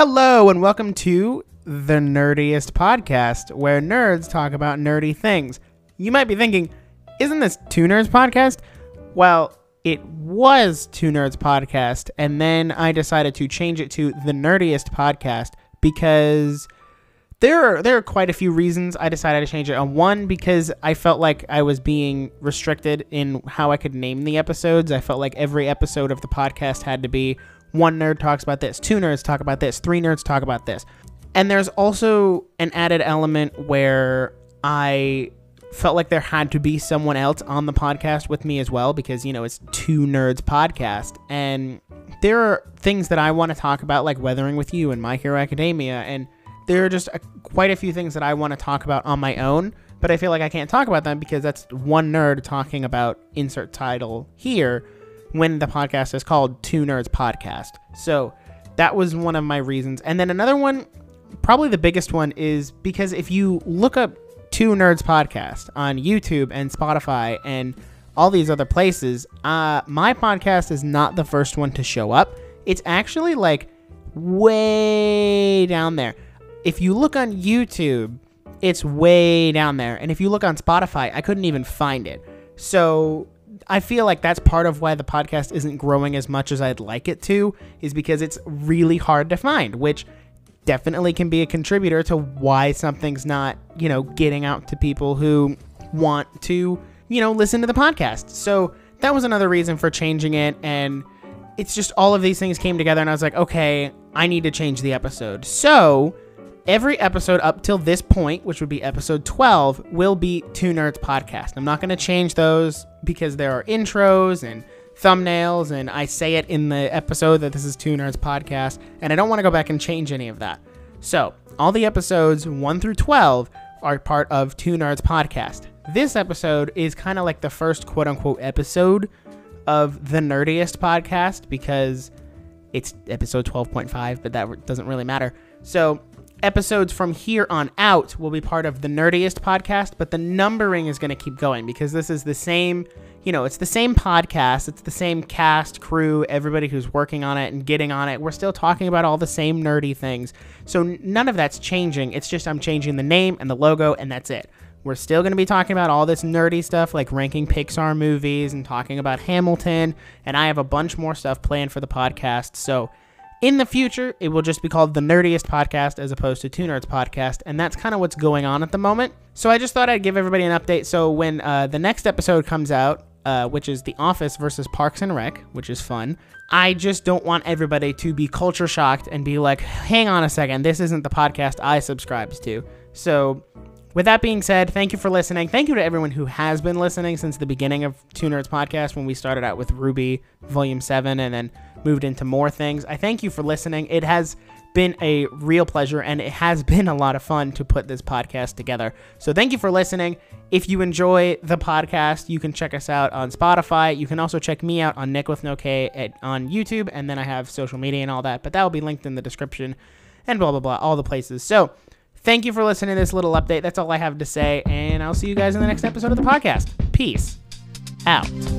Hello, and welcome to the Nerdiest Podcast, where nerds talk about nerdy things. You might be thinking, isn't this Two Nerds Podcast? Well, it was Two Nerds Podcast, and then I decided to change it to the Nerdiest Podcast because there are there are quite a few reasons I decided to change it. On one, because I felt like I was being restricted in how I could name the episodes. I felt like every episode of the podcast had to be one nerd talks about this, two nerds talk about this, three nerds talk about this. And there's also an added element where I felt like there had to be someone else on the podcast with me as well because you know it's two nerds podcast. And there are things that I want to talk about like weathering with you and My Hero Academia. And there are just a, quite a few things that I want to talk about on my own but I feel like I can't talk about them because that's one nerd talking about insert title here when the podcast is called Two Nerds Podcast. So that was one of my reasons. And then another one, probably the biggest one, is because if you look up Two Nerds Podcast on YouTube and Spotify and all these other places, uh, my podcast is not the first one to show up. It's actually like way down there. If you look on YouTube, it's way down there. And if you look on Spotify, I couldn't even find it. So I feel like that's part of why the podcast isn't growing as much as I'd like it to, is because it's really hard to find, which definitely can be a contributor to why something's not, you know, getting out to people who want to, you know, listen to the podcast. So that was another reason for changing it. And it's just all of these things came together, and I was like, okay, I need to change the episode. So every episode up till this point, which would be episode 12, will be Two Nerds Podcast. I'm not going to change those because there are intros and thumbnails, and I say it in the episode that this is Two Nerds Podcast, and I don't want to go back and change any of that. So, all the episodes 1 through 12 are part of Two Nerds Podcast. This episode is kind of like the first quote unquote episode of the Nerdiest Podcast because it's episode 12.5, but that doesn't really matter. So, episodes from here on out will be part of the Nerdiest podcast, but the numbering is going to keep going because this is the same, you know, it's the same podcast, it's the same cast, crew, everybody who's working on it and getting on it. We're still talking about all the same nerdy things. So none of that's changing. It's just I'm changing the name and the logo, and that's it. We're still going to be talking about all this nerdy stuff like ranking Pixar movies and talking about Hamilton, and I have a bunch more stuff planned for the podcast. So, in the future, it will just be called the Nerdiest Podcast as opposed to Two Nerds Podcast, and that's kind of what's going on at the moment. So I just thought I'd give everybody an update. So when uh, the next episode comes out, uh, which is The Office versus Parks and Rec, which is fun, I just don't want everybody to be culture shocked and be like, hang on a second, this isn't the podcast I subscribes to. So with that being said, thank you for listening. Thank you to everyone who has been listening since the beginning of Two Nerds Podcast when we started out with RWBY Volume 7 and then moved into more things. I thank you for listening. It has been a real pleasure and it has been a lot of fun to put this podcast together. So thank you for listening. If you enjoy the podcast, you can check us out on Spotify. You can also check me out on Nick with No K at, on YouTube, and then I have social media and all that, but that will be linked in the description and blah blah blah, all the places. So thank you for listening to this little update. That's all I have to say, and I'll see you guys in the next episode of the podcast. Peace out.